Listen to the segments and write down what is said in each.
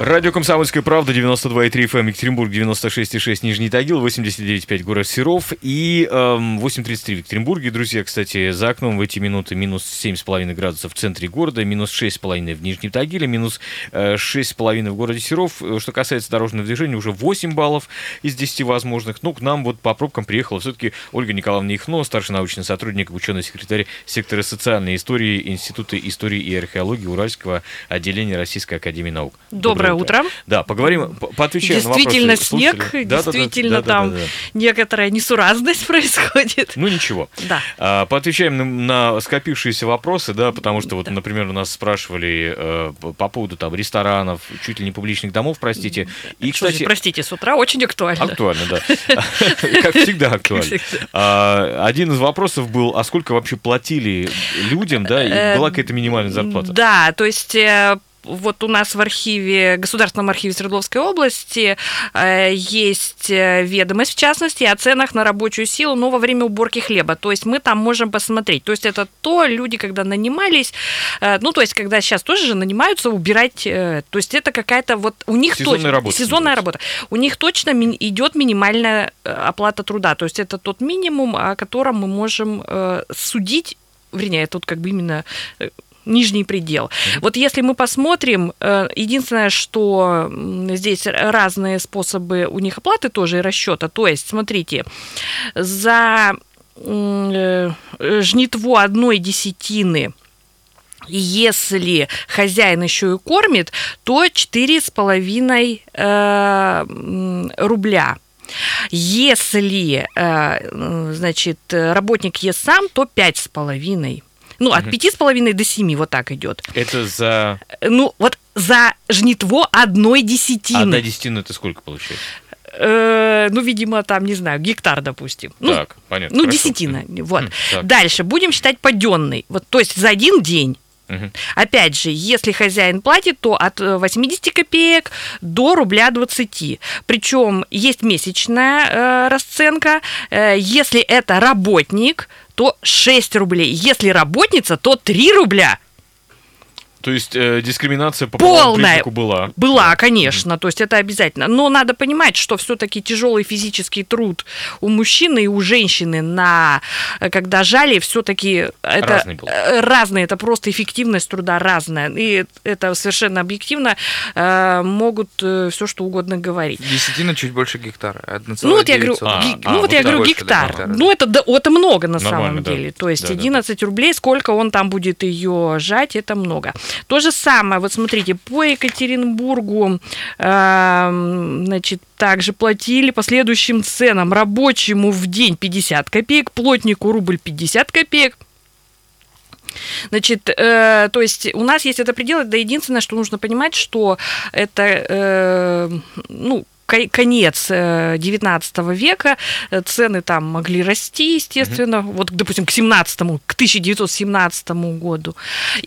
Радио «Комсомольская правда», 92,3 FM, Екатеринбург, 96,6 Нижний Тагил, 89,5 город Серов и эм, 8,33 в Екатеринбурге. Друзья, кстати, за окном в эти минуты минус 7,5 градусов в центре города, минус 6,5 в Нижнем Тагиле, минус э, 6,5 в городе Серов. Что касается дорожного движения, уже 8 баллов из 10 возможных. Ну, к нам вот по пробкам приехала все-таки Ольга Николаевна Ихно, старший научный сотрудник, ученый секретарь сектора социальной истории Института истории и археологии Уральского отделения Российской Академии Наук. Доброе утро. Да, поговорим, по- поотвечаем на вопросы Действительно снег. Да-да-да, действительно там да. некоторая несуразность происходит. Ну ничего. Да. А, поотвечаем на, на скопившиеся вопросы, да, потому что вот, например, у нас спрашивали э, по по поводу там ресторанов, чуть ли не публичных домов, простите. И, же, кстати, простите, с утра очень актуально. Актуально, да. Как всегда актуально. А, Один из вопросов был, а сколько вообще платили людям, да, Э, и была какая-то минимальная зарплата? Да, то есть э, вот у нас в архиве, Государственном архиве Свердловской области э, есть э, ведомость, в частности, о ценах на рабочую силу, но во время уборки хлеба. То есть мы там можем посмотреть. То есть это то, люди, когда нанимались, э, ну, то есть когда сейчас тоже же нанимаются убирать, то есть это какая-то вот у них Сезонная точно- работа сезонная работа. У них точно идет минимальная оплата труда. То есть это тот минимум, о котором мы можем судить, вернее, тут как бы именно нижний предел. Вот если мы посмотрим, э, единственное, что здесь разные способы у них оплаты тоже и расчета. То есть, смотрите, за э, жнитво одной десятины если хозяин еще и кормит, то 4,5 э, рубля. Если, э, значит, работник ест сам, то 5,5. Ну, от 5,5 до 7 вот так идет. Это за... Ну, вот за жнитво одной десятины. Одна десятина это сколько получается? Э, ну, видимо, там, не знаю, гектар, допустим. Ну, Так, понятно. ну, хорошо. десятина. Вот. Так. Дальше будем считать паденный. Вот, то есть за один день. Мгм. Опять же, если хозяин платит, то от э, 80 копеек до рубля 20. Причем есть месячная э, расценка. Э, если это работник, то 6 рублей. Если работница, то 3 рубля. То есть э, дискриминация по Полная. признаку была. Была, конечно, то есть это обязательно. Но надо понимать, что все-таки тяжелый физический труд у мужчины и у женщины на э, когда жали, все-таки это Разный был. э, разные, это просто эффективность труда разная. И это совершенно объективно э, могут все что угодно говорить. Десятина чуть больше гектара. 1,9. Ну вот я говорю, А, ги- а, ну вот вот я говорю гектар. гектара, Ну это да, это много на Нормально, самом да. деле. То есть Да, да, да. 11 рублей, сколько он там будет ее жать, это много. То же самое, вот смотрите, по Екатеринбургу, эм, значит, также платили по следующим ценам. Рабочему в день 50 копеек, плотнику рубль 50 копеек. Значит, э, то есть у нас есть это предел, да единственное, что нужно понимать, что это, э, ну, конец э, 19 века, э, цены там могли расти, естественно, вот, допустим, к 17 к 1917 году.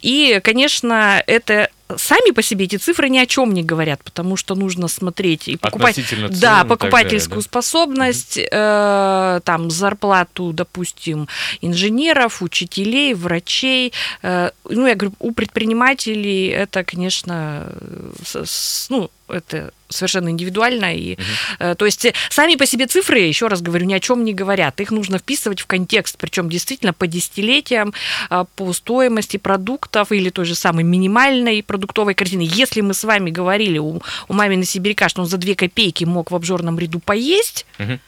И, конечно, это сами по себе эти цифры ни о чем не говорят, потому что нужно смотреть и покупать, цен да, покупательскую далее, да? способность, э, там зарплату, допустим, инженеров, учителей, врачей. Э, ну, я говорю, у предпринимателей это, конечно, э, с- с- ну, это совершенно индивидуально. И, э, то есть э, сами по себе цифры, еще раз говорю, ни о чем не говорят. Их нужно вписывать в контекст, причем действительно по десятилетиям, а, по стоимости продуктов или той же самой минимальной продуктовой корзины. Если мы с вами говорили у, у мамины сибиряка, что он за 2 копейки мог в обжорном ряду поесть, Мгм.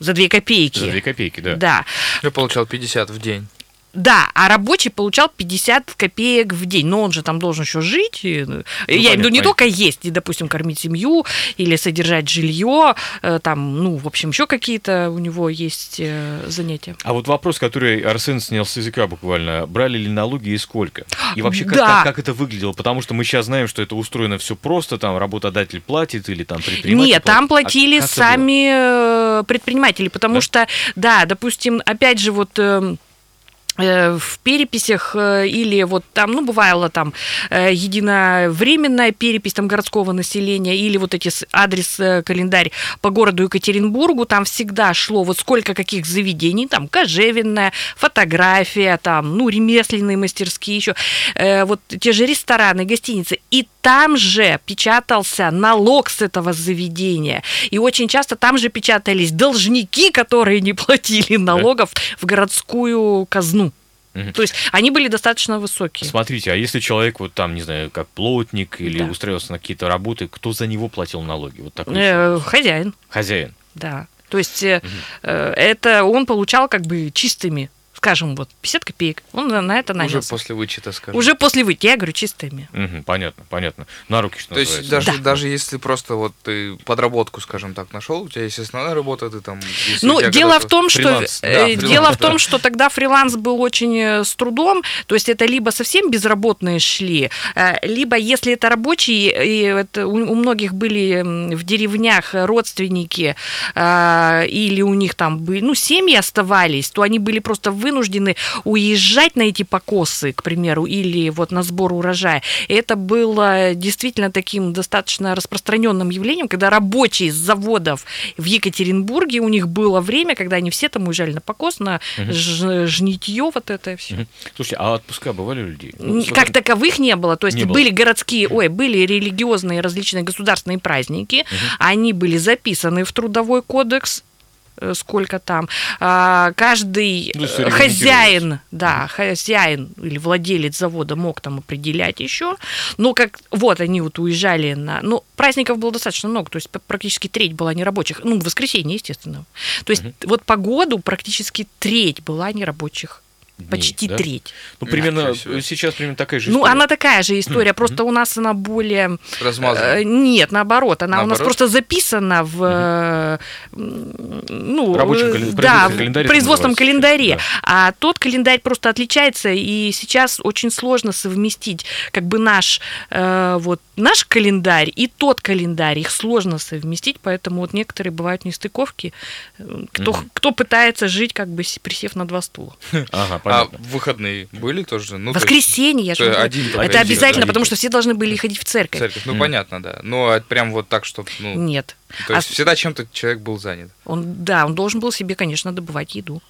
за 2 копейки. За две копейки, да. Да. Я получал 50 в день. Да, а рабочий получал 50 копеек в день. Но он же там должен еще жить. и, ну, я имею в виду не только есть, и, допустим, кормить семью или содержать жилье. э, Там, ну, в общем, еще какие-то у него есть э, занятия. А вот вопрос, который Арсен снял с языка буквально. Брали ли налоги и сколько? И вообще, как, Да. как, как это выглядело? Потому что мы сейчас знаем, что это устроено все просто, там работодатель платит или там предприниматель Нет, там платит. А платили было? сами э, предприниматели, потому Да? что, да, допустим, опять же, вот... э, в переписях э, или вот там, ну, бывало там э, единовременная перепись там городского населения или вот эти адрес, календарь по городу Екатеринбургу, там всегда шло вот сколько каких заведений, там кожевенная, фотография, там, ну, ремесленные мастерские еще, вот те же рестораны, гостиницы, и там же печатался налог с этого заведения. И очень часто там же печатались должники, которые не платили налогов в городскую казну. Мгм. То есть они были достаточно высокие. Смотрите, а если человек вот там, не знаю, как плотник или Да. устроился на какие-то работы, кто за него платил налоги? Вот такой. Э, хозяин, Хозяин. да. То есть э, э, это он получал как бы чистыми, скажем, вот 50 копеек. Он на, это Уже нанялся. после вычета, скажем. Уже после выйти, я говорю, чистыми. Мгм, понятно, понятно. На руки, что То есть называется. даже, Да. даже если просто вот ты подработку, скажем так, нашел, у тебя есть основная работа, ты там... Ну, дело в том, что Фриланс, э, да, фриланс, дело в да. том, что тогда фриланс был очень э, с трудом, то есть это либо совсем безработные шли, э, либо если это рабочие, и это у, у многих были в деревнях родственники э, или у них там были, ну семьи оставались, то они были просто вынуждены уезжать на эти покосы, к примеру, или вот на сбор урожая. И это было действительно таким достаточно распространенным явлением, когда рабочие с заводов в Екатеринбурге, у них было время, когда они все там уезжали на покос, на ж- жнитье, вот это все. Мгм. Слушайте, а отпуска бывали у людей? Ну, Как сколько- таковых не было. То есть Не было. были городские, ой, были религиозные различные государственные праздники. Они были записаны в трудовой кодекс сколько там. А, Каждый Ну, э, хозяин, да, хозяин или владелец завода мог там определять еще. Но как вот они вот уезжали на... Ну, праздников было достаточно много, то есть практически треть была нерабочих. Ну, в воскресенье, естественно. То есть вот по году практически треть была нерабочих. Дней, Почти да? треть. Ну, примерно, себе. сейчас примерно такая же Ну, история. она такая же история, просто у нас она более... Размазано. э, Нет, наоборот, она у нас Наоборот? просто записана в... Ну, Рабочем каля- да, календаре производственном календаре. сейчас, А тот календарь просто отличается, и сейчас очень сложно совместить как бы наш, э, вот, наш календарь и тот календарь. Их сложно совместить, поэтому вот некоторые бывают нестыковки. Кто, Мгм. кто пытается жить, как бы присев на два стула. Ага, понятно. в выходные были тоже? Ну, то есть Воскресенье, я же говорю. один Это день, обязательно, да, потому один. что все должны были ходить в церковь. церковь. Ну, Мгм. понятно, да. Но это прям вот так, чтобы, ну, Нет. то есть А- всегда чем-то человек был занят. Он, да, он должен был себе, конечно, добывать еду.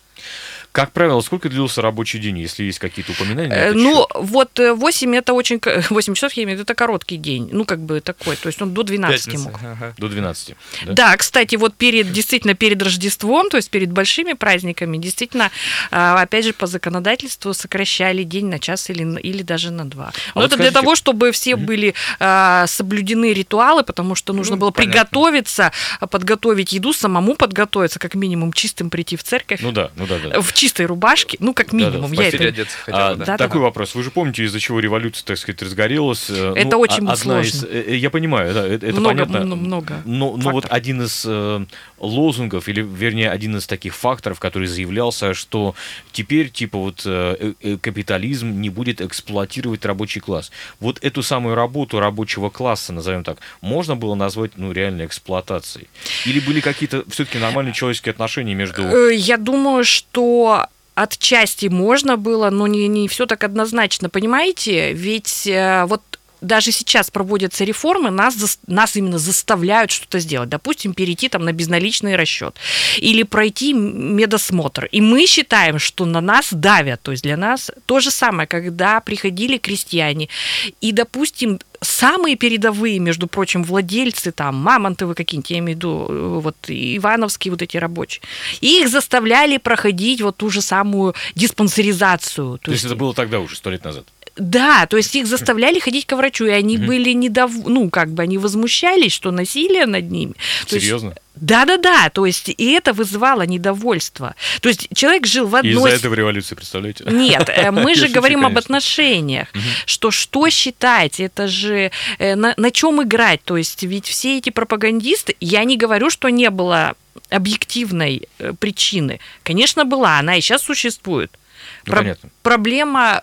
Как правило, сколько длился рабочий день, если есть какие-то упоминания? на Э, этот Ну, счет? вот 8 это очень... к- 8 часов, я имею в виду, это короткий день. Ну, как бы такой. То есть он до 12 Пятница. мог. Ага. До 12. Да? Да, кстати, вот перед, действительно, перед Рождеством, то есть перед большими праздниками, действительно, а, опять же, по законодательству сокращали день на час или, или даже на два. Но вот это для скажите- того, чтобы все были а, соблюдены ритуалы, потому что нужно Ну, было понятно. приготовиться, а, подготовить еду, самому подготовиться, как минимум чистым прийти в церковь. Ну да, ну да, да. в чистой рубашке, ну, как минимум. в я Постель это... одеться хотя А, бы, да. да. такой вопрос. Вы же помните, из-за чего революция, так сказать, разгорелась? Э, Это ну, очень а- одна сложно. из- э, э, Я понимаю, да, это, Много, понятно. м- много Но, но вот один из э, лозунгов, или, вернее, один из таких факторов, который заявлялся, что теперь, типа, вот э, э, капитализм не будет эксплуатировать рабочий класс. Вот эту самую работу рабочего класса, назовем так, можно было назвать, ну, реально эксплуатацией? Или были какие-то все-таки нормальные человеческие отношения между... Я думаю, что отчасти можно было, но не, не все так однозначно, понимаете? Ведь э, вот даже сейчас проводятся реформы, нас, нас именно заставляют что-то сделать. Допустим, перейти там на безналичный расчет или пройти медосмотр. И мы считаем, что на нас давят. То есть для нас то же самое, когда приходили крестьяне и, допустим, самые передовые, между прочим, владельцы, там, мамонтовы какие-нибудь, я имею в виду, э, вот, ивановские вот эти рабочие, их заставляли проходить вот ту же самую диспансеризацию. То есть это было тогда уже, сто лет назад. Да, то есть их заставляли ходить к врачу, и они были недов... ну, как бы они возмущались, что насилие над ними. То есть- Серьезно? Да-да-да, то есть и это вызывало недовольство. То есть человек жил в одной... из-за этого революция, представляете? нет, э, мы же говорим об отношениях, что что считать, это же э, на, чем играть. То есть ведь все эти пропагандисты, я не говорю, что не было объективной э, причины. Конечно, была, она и сейчас существует. Ну, Про- понятно. Проблема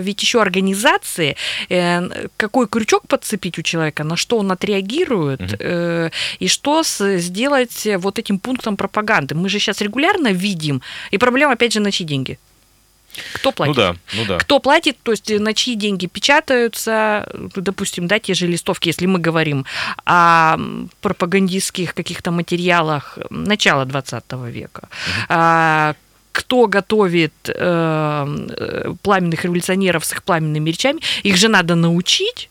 ведь еще организации, э, какой крючок подцепить у человека, на что он отреагирует, э, и что сделать вот этим пунктом пропаганды. Мы же сейчас регулярно видим, и проблема, опять же, на чьи деньги? Кто платит? Ну да, ну да. Кто платит, то есть на чьи деньги печатаются, допустим, да, те же листовки, если мы говорим о пропагандистских каких-то материалах начала 20 века. А, кто готовит э, э, пламенных революционеров с их пламенными речами, их же надо научить.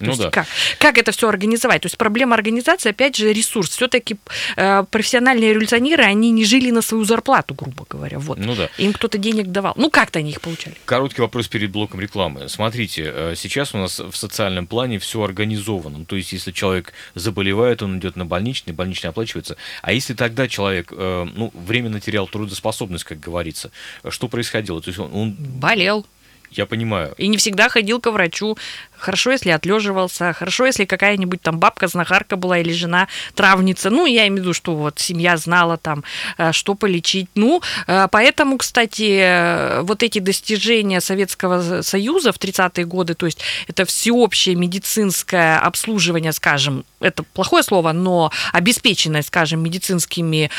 Ну есть да. как, как это все организовать? То есть проблема организации, опять же, ресурс. Все-таки э, профессиональные революционеры, они не жили на свою зарплату, грубо говоря. Вот. Ну да. Им кто-то денег давал. Ну, как-то они их получали. Короткий вопрос перед блоком рекламы. Смотрите, э, сейчас у нас в социальном плане все организовано. То есть, если человек заболевает, он идет на больничный, больничный оплачивается. А если тогда человек, э, ну, временно терял трудоспособность, как говорится, э, что происходило? То есть, он, он- Болел. Я понимаю, И не всегда ходил к врачу. Хорошо, если отлеживался. Хорошо, если какая-нибудь там бабка, знахарка была или жена травница. Ну, я имею в виду, что вот семья знала там, э, что полечить. Ну, э, поэтому, кстати, э, вот эти достижения Советского Союза в 30-е годы, то есть это всеобщее медицинское обслуживание, скажем, это плохое слово, но обеспеченное, скажем, медицинскими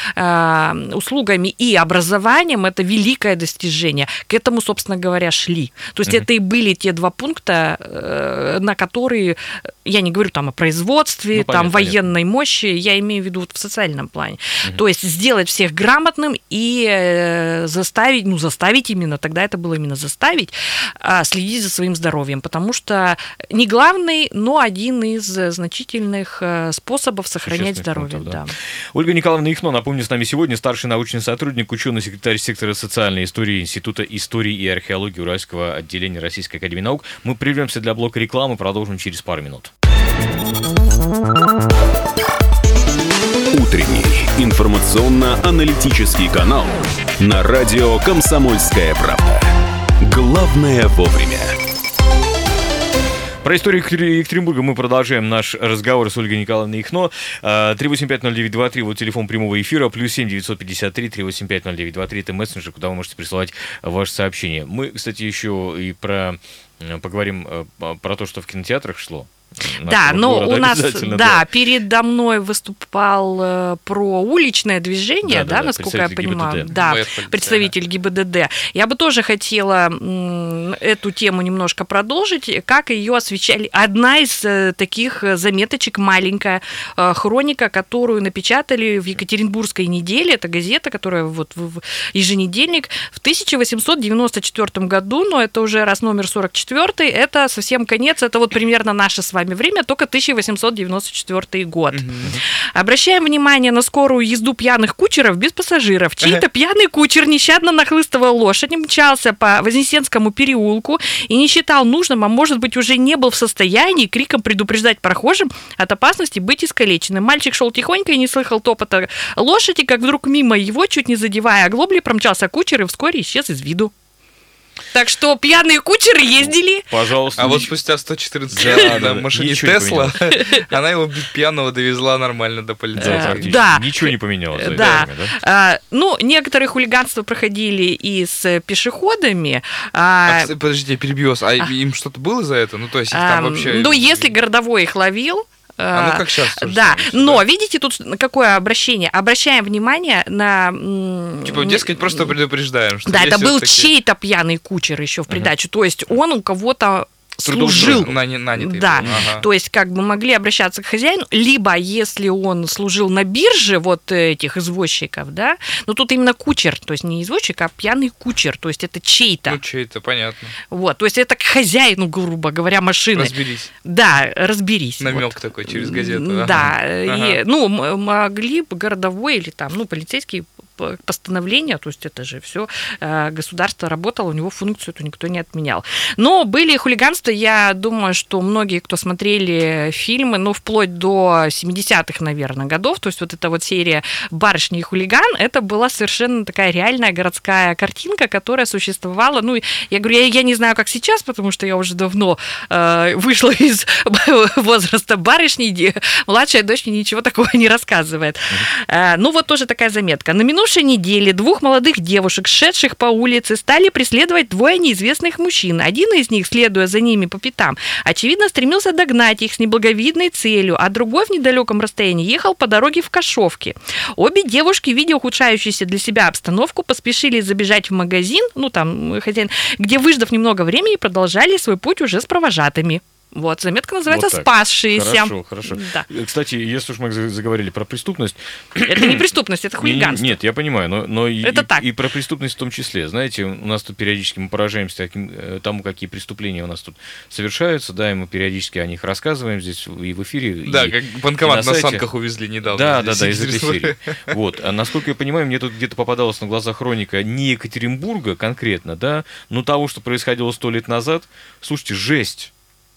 услугами и образованием, это великое достижение. К этому, собственно говоря, шли. То есть это и были те два пункта, э, на которые, э, я не говорю там о производстве, Ну, там понятно, военной мощи, я имею в виду вот в социальном плане. То есть сделать всех грамотным и э, заставить, ну заставить именно, тогда это было именно заставить, а, следить за своим здоровьем, потому что не главный, но один из значительных способов сохранять здоровье. пунктов, да. да. Ольга Николаевна Ихно, напомню, с нами сегодня старший научный сотрудник, ученый секретарь сектора социальной истории Института истории и археологии Уральского отделения Российской Академии Наук. Мы прервемся для блока рекламы, продолжим через пару минут. Утренний информационно-аналитический канал на радио «Комсомольская правда». Главное вовремя. Про историю Екатери- Екатеринбурга мы продолжаем наш разговор с Ольгой Николаевной Ихно. А, 3850923, вот телефон прямого эфира, плюс 7 953 3850923, это мессенджер, куда вы можете присылать ваши сообщения. Мы, кстати, еще и про поговорим э, про то, что в кинотеатрах шло. Да, но города у нас, обязательно, да, передо мной выступал э, про уличное движение, Да, да, да, да, насколько я понимаю, ГИБДД. да, Ну, полиция, представитель ГИБДД. Я бы тоже хотела м, эту тему немножко продолжить, как ее освещали. Одна из э, таких заметочек, маленькая э, хроника, которую напечатали в Екатеринбургской неделе, это газета, которая вот в- в еженедельник, в 1894 году, но это уже раз номер 44, это совсем конец, это вот примерно наше с вами время, только 1894 год. Обращаем внимание на скорую езду пьяных кучеров без пассажиров. Чей-то пьяный кучер нещадно нахлыстывал лошадь, мчался по Вознесенскому переулку и не считал нужным, а может быть уже не был в состоянии криком предупреждать прохожим от опасности быть искалеченным. Мальчик шел тихонько и не слыхал топота лошади, как вдруг мимо его, чуть не задевая оглобли, промчался кучер и вскоре исчез из виду. Так что пьяные кучеры ездили. Пожалуйста. А вот спустя 114 Да, лет на машине Тесла, она его пьяного довезла нормально до полицейской. практически. да. Ничего не поменялось. это Да. А, ну, некоторые хулиганства проходили и с пешеходами. А, А, подождите, я перебью вас. А им что-то было за это? Ну, то есть их там ам, вообще... Ну, если городовой их ловил. А, ну, а, как сейчас. Да, но видите тут какое обращение? Обращаем внимание на... Типа, дескать, просто предупреждаем, что Да, это был чей-то пьяный кучер еще в придачу. То есть он у кого-то служил. нани- нанятый Да, ага. то есть как бы могли обращаться к хозяину, либо если он служил на бирже вот этих извозчиков, да, но тут именно кучер, то есть не извозчик, а пьяный кучер, то есть это чей-то, Ну, чей-то, понятно. вот, то есть это к хозяину, грубо говоря, машины. Разберись. Да, разберись. Намек вот. такой через газету. Да, Ага. и, ну, могли бы городовой или там, ну, полицейский п- постановление, то есть это же все государство работало, у него функцию эту никто не отменял. Но были хулиганства, я думаю, что многие, кто смотрели фильмы, ну, вплоть до 70-х, наверное, годов, то есть вот эта вот серия «Барышни и хулиган», это была совершенно такая реальная городская картинка, которая существовала, ну, я говорю, я, я не знаю, как сейчас, потому что я уже давно э, вышла из возраста барышни, младшая дочь мне ничего такого не рассказывает. Э, ну, вот тоже такая заметка. На минувшей минувшей неделе двух молодых девушек, шедших по улице, стали преследовать двое неизвестных мужчин. Один из них, следуя за ними по пятам, очевидно стремился догнать их с неблаговидной целью, а другой в недалеком расстоянии ехал по дороге в Кашовке. Обе девушки, видя ухудшающуюся для себя обстановку, поспешили забежать в магазин, ну там хозяин, где, выждав немного времени, продолжали свой путь уже с провожатыми. Вот, заметка называется Вот так. «Спасшиеся». Хорошо, хорошо. Да. Э, Кстати, если уж мы за- заговорили про преступность... Это не преступность, это хулиганство. Нет, я понимаю, но, но и, Это и- так. и про преступность в том числе. Знаете, у нас тут периодически мы поражаемся таким, э, тому, какие преступления у нас тут совершаются, да, и мы периодически о них рассказываем здесь и в эфире. Да, и- как и банкомат на, сайте. санках увезли недавно. Да, да, да, из этой серии. Вот. А насколько я понимаю, мне тут где-то попадалась на глаза хроника не Екатеринбурга конкретно, да, но того, что происходило сто лет назад. Слушайте, жесть.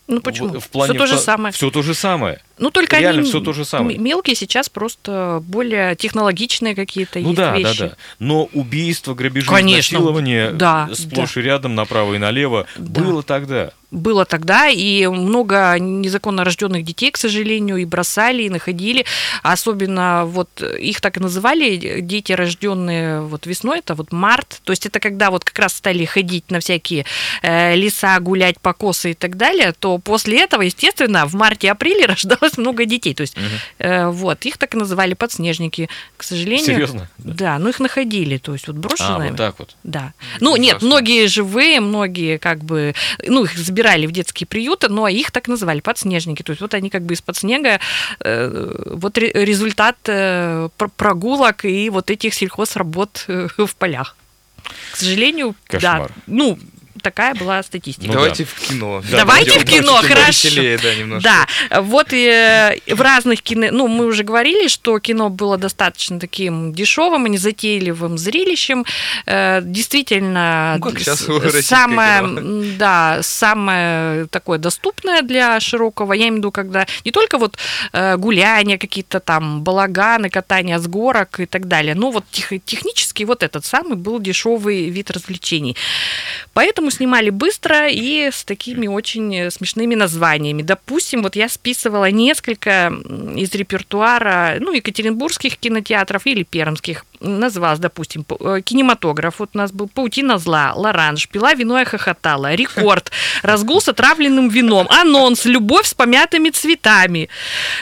Ну почему? В, в плане Все то же самое. Все то же самое. Ну, только Реально они всё то же самое. мелкие сейчас просто более технологичные какие-то Ну есть да, вещи. да, да. Но убийство, грабежи, Конечно, изнасилование да, сплошь и рядом, направо и налево, Да. было тогда. Было тогда, и много незаконно рожденных детей, к сожалению, и бросали, и находили. Особенно вот их так и называли, дети, рожденные вот весной, это вот март. То есть это когда вот как раз стали ходить на всякие э, леса, гулять, покосы и так далее, то после этого, естественно, в марте-апреле рождалось много детей. То есть э, вот, их так и называли подснежники. К сожалению... Серьезно? Да, ну их находили, то есть вот А, брошенные. вот так вот. Да. Ну, нет, многие живые, многие как бы, ну, их забирали в детские приюты, но их так называли подснежники. То есть вот они как бы из-под снега, э, вот ре- результат э, пр- прогулок и вот этих сельхозработ э, в полях. К сожалению, Кошмар. да. Ну, такая была статистика. Ну Давайте в кино. Давайте Пойдем в кино, просто хорошо. повеселее, да, немножко. Да, вот э, в разных кино, ну мы уже говорили, что кино было достаточно таким дешевым и незатейливым зрелищем. Э, Действительно, Ну, как самое, кино. да, самое такое доступное для широкого. Я имею в виду, когда не только вот э, гуляния, какие-то там балаганы, катания с горок и так далее, но вот тех- технически вот этот самый был дешевый вид развлечений. Поэтому снимали быстро и с такими очень э, смешными названиями. Допустим, вот я списывала несколько из репертуара, ну, екатеринбургских кинотеатров или пермских. Называлось, допустим, э, кинематограф. Вот у нас был «Паутина зла», «Лоранж», «Пила вино и хохотала», «Рекорд», «Разгул с отравленным вином», «Анонс», «Любовь с помятыми цветами»,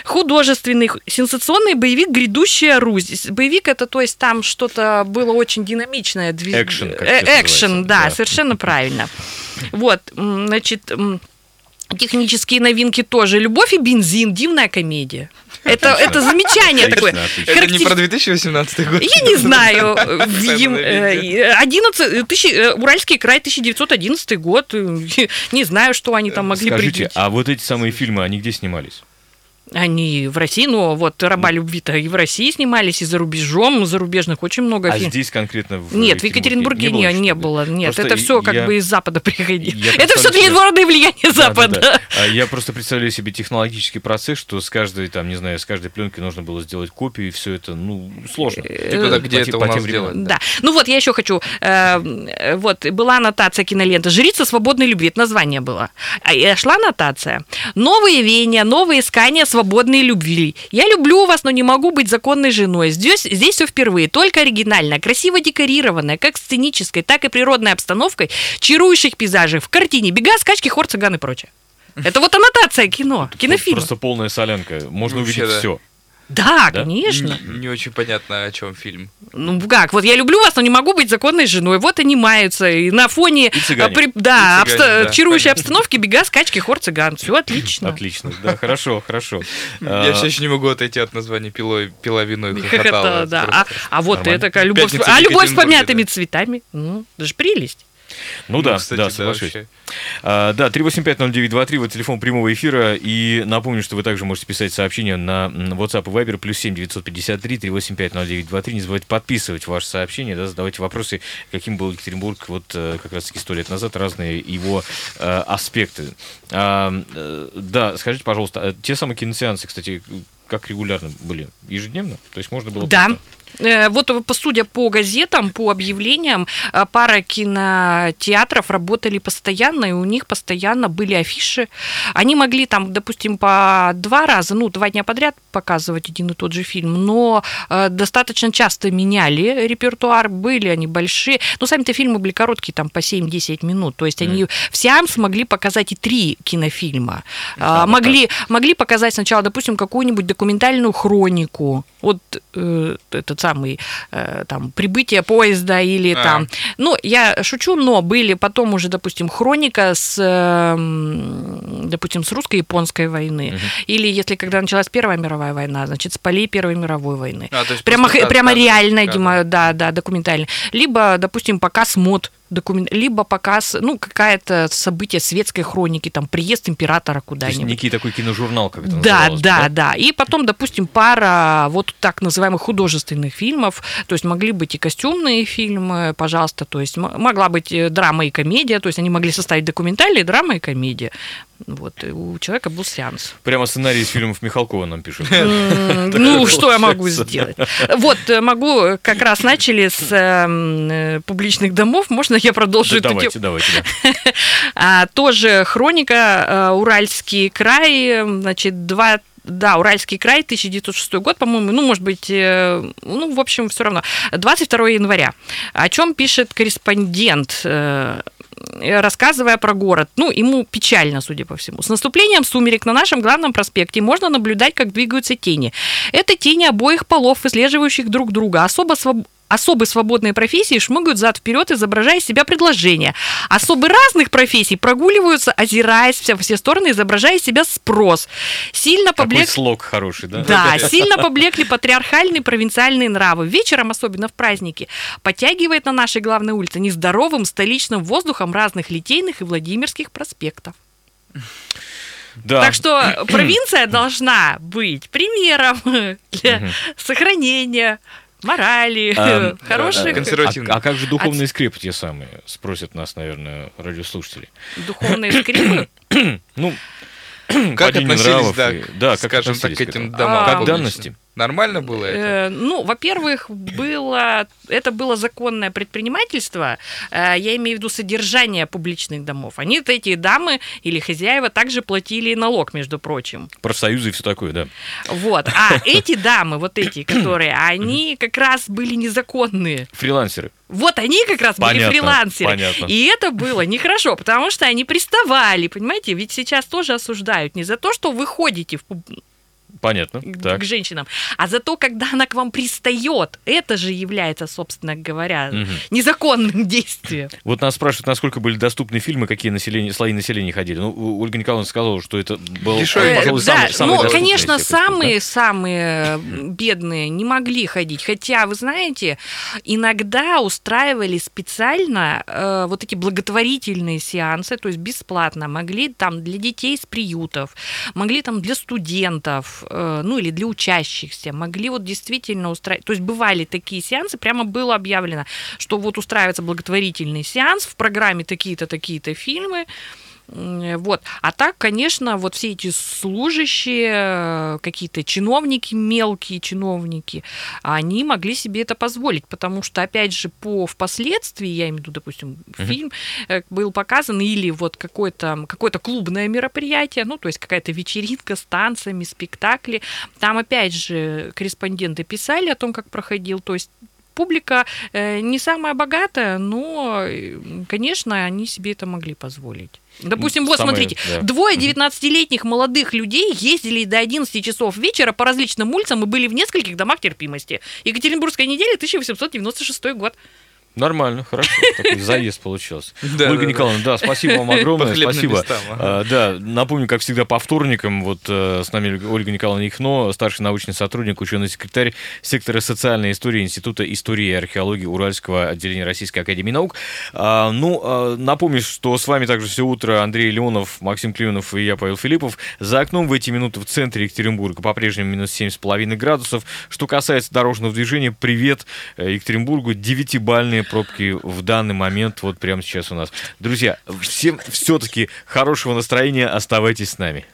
художественный, сенсационный боевик «Грядущая Русь». Боевик это, то есть, там что-то было очень динамичное. Экшен, как Э, Экшен, да, да. совершенно правильно. Вот, значит, технические новинки тоже. «Любовь и бензин», дивная комедия. Это, это замечание такое. Это не про 2018 год. я не знаю. Видим, на видео. э, 11, тысячи, э, Уральский край, 1911 год. э, Не знаю, что они там могли Скажите, а вот эти самые фильмы, они где снимались? Они в России, но вот «Раба любви»-то и в России снимались, и за рубежом, зарубежных очень много А фильмов. здесь конкретно в Нет, в Екатеринбурге не, не, ничего, было. да? Нет, Просто это все как я- бы из Запада приходило. Это все творное влияние Запада. Да-да-да. А Я просто представляю себе технологический процесс, что с каждой, там, не знаю, с каждой пленки нужно было сделать копию, и все это, ну, сложно. Типа, да, где По это те- у нас делают? Да. Ну вот, я еще хочу. э, э, вот, была аннотация кинолента «Жрица свободной любви». Это название было. А и шла аннотация. «Новые веяния, новые искания свободной любви. Я люблю вас, но не могу быть законной женой. Здесь, здесь все впервые. Только оригинально, красиво декорированное, как сценической, так и природной обстановкой, чарующих пейзажей в картине, бега, скачки, хор, цыган и прочее. Это вот аннотация кино, кинофильма. Просто полная солянка. Можно Вообще, увидеть да. все. Да, Да? конечно. Не, не очень понятно, о чем фильм. Ну как, вот я люблю вас, но не могу быть законной женой. Вот они маются. И на фоне И цыгане. а, при- да, И цыгане, обста- да, чарующей понятно. обстановки, бега, скачки, хор цыган. Все отлично. Отлично, да, хорошо, хорошо. Я А, все еще не могу отойти от названия пилой, пила вино и Хохотала, да. А, а вот это любовь, а любовь с помятыми цветами. Ну, даже прелесть. Ну да, кстати, да, соглашусь. вообще. А, Да, 3850923, вот телефон прямого эфира. И напомню, что вы также можете писать сообщения на WhatsApp и Viber, плюс 7 953 3850923. Не забывайте подписывать ваши сообщения, да, задавайте вопросы, каким был Екатеринбург вот э, как раз-таки сто лет назад, разные его э, аспекты. А, э, да, скажите, пожалуйста, а те самые киносеансы, кстати, как регулярно были? Ежедневно? То есть можно было Да. просто- Вот, э, по- судя по газетам, по объявлениям, э, пара кинотеатров работали постоянно, и у них постоянно были афиши. Они могли там, допустим, по два раза, ну, два дня подряд показывать один и тот же фильм, но э, достаточно часто меняли репертуар, были они большие. Но сами-то фильмы были короткие, там, по 7-10 минут. То есть они в сеанс могли показать и три кинофильма. А, вот могли, могли показать сначала, допустим, какую-нибудь документальную хронику. Вот э, этот самый э, там прибытие поезда или А. там. Ну, я шучу, но были потом уже, допустим, хроника с, э, допустим, с русско-японской войны. Или если когда началась Первая мировая война, значит, с полей Первой мировой войны. А, Прямо, просто прямо кадр- реально, кадр. Дима, да, да, документально. Либо, допустим, показ мод документ, либо показ, ну, какое-то событие светской хроники, там, приезд императора То есть куда-нибудь. некий такой киножурнал, как это Да, называлось, да, да. И потом, допустим, пара вот так называемых художественных фильмов. То есть могли быть и костюмные фильмы, пожалуйста. То есть могла быть э, драма и комедия. То есть они могли составить документальные драма и комедия. Вот. И у человека был сеанс. Прямо сценарий из фильмов Михалкова нам пишут. Ну, что я могу сделать? Вот, э, могу, э, как раз начали с э, публичных домов. Можно я продолжу эту Давайте, давайте. да. А, тоже хроника, Уральский край, значит, два да, Уральский край, 1906 год, по-моему, ну, может быть, э, ну, в общем, все равно. 22 января. О чем пишет корреспондент, э, рассказывая про город. Ну, ему печально, судя по всему. С наступлением сумерек на нашем главном проспекте можно наблюдать, как двигаются тени. Это тени обоих полов, выслеживающих друг друга. Особо своб- Особы свободной профессии шмыгают зад вперед, изображая из себя предложение. Особы разных профессий прогуливаются, озираясь во все стороны, изображая из себя спрос. Сильно поблек... слог хороший, да? Да, сильно поблекли патриархальные провинциальные нравы. Вечером, особенно в праздники, подтягивает на нашей главной улице нездоровым столичным воздухом разных литейных и Владимирских проспектов. Да. Так что провинция должна быть примером для сохранения морали, А, да, консервативно. А, а как же духовные скрепы те самые? Спросят нас, наверное, радиослушатели. духовные скрипы. Ну, Как относились, да, и- да, как скажем так, к к этим этому? домам? Как публичным? данности? Нормально было это? Э, Ну, во-первых, было это было законное предпринимательство. э, Я имею в виду содержание публичных домов. Они эти дамы или хозяева также платили налог, между прочим. Профсоюзы и все такое, да. Вот. А эти дамы, вот эти, которые, они как раз были незаконные. Фрилансеры. Вот они как раз были Понятно, фрилансеры. понятно. И это было нехорошо, потому что они приставали, понимаете? Ведь сейчас тоже осуждают не за то, что вы ходите в Понятно. к, Так. к женщинам, а за то, когда она к вам пристает. Это же является, собственно говоря, Мгм. незаконным действием. Вот нас спрашивают, насколько были доступны фильмы, какие население, слои населения ходили. Ну, Ольга Николаевна сказала, что это был, Дешевый, Э, пожалуй, да, самый, самый ну, конечно, искусств, да? самые-самые бедные не могли ходить. Хотя, вы знаете, иногда устраивали специально э, вот эти благотворительные сеансы, то есть бесплатно. Могли там для детей из приютов, могли там для студентов, э, ну или для учащихся. Могли вот действительно устраивать. То есть бывали такие сеансы, прямо было объявлено, что вот устраивается благотворительный сеанс, в программе такие-то, такие-то фильмы. М, Вот. А так, конечно, вот все эти служащие, э, какие-то чиновники, мелкие чиновники, они могли себе это позволить, потому что, опять же, по впоследствии, я имею в виду, допустим, фильм э, был показан или вот какое-то какое клубное мероприятие, ну, то есть какая-то вечеринка с танцами, спектакли. Там, опять же, корреспонденты писали о том, как проходил, то есть публика э, не самая богатая, но, э, конечно, они себе это могли позволить. Допустим, вот Самое, смотрите, да. двое 19-летних молодых людей ездили до 11 часов вечера по различным улицам и были в нескольких домах терпимости. Екатеринбургская неделя, 1896 год. Нормально, хорошо. Такой заезд получился. Да, Ольга да, Николаевна, да, спасибо вам огромное, спасибо. местам, ага. А, Да, напомню, как всегда, по вторникам, вот э, с нами Ольга Николаевна Ихно, старший научный сотрудник, ученый секретарь сектора социальной истории Института истории и археологии Уральского отделения Российской Академии Наук. А, Ну, а, напомню, что с вами также все утро Андрей Леонов, Максим Клюнов и я, Павел Филиппов. За окном в эти минуты в центре Екатеринбурга по-прежнему минус 7,5 градусов. Что касается дорожного движения, привет э, Екатеринбургу. Девятибальные пробки в данный момент, вот прямо сейчас у нас. Друзья, всем все-таки хорошего настроения, оставайтесь с нами.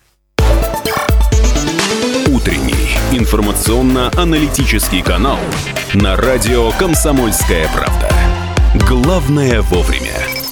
Утренний информационно-аналитический канал на радио «Комсомольская правда». Главное вовремя.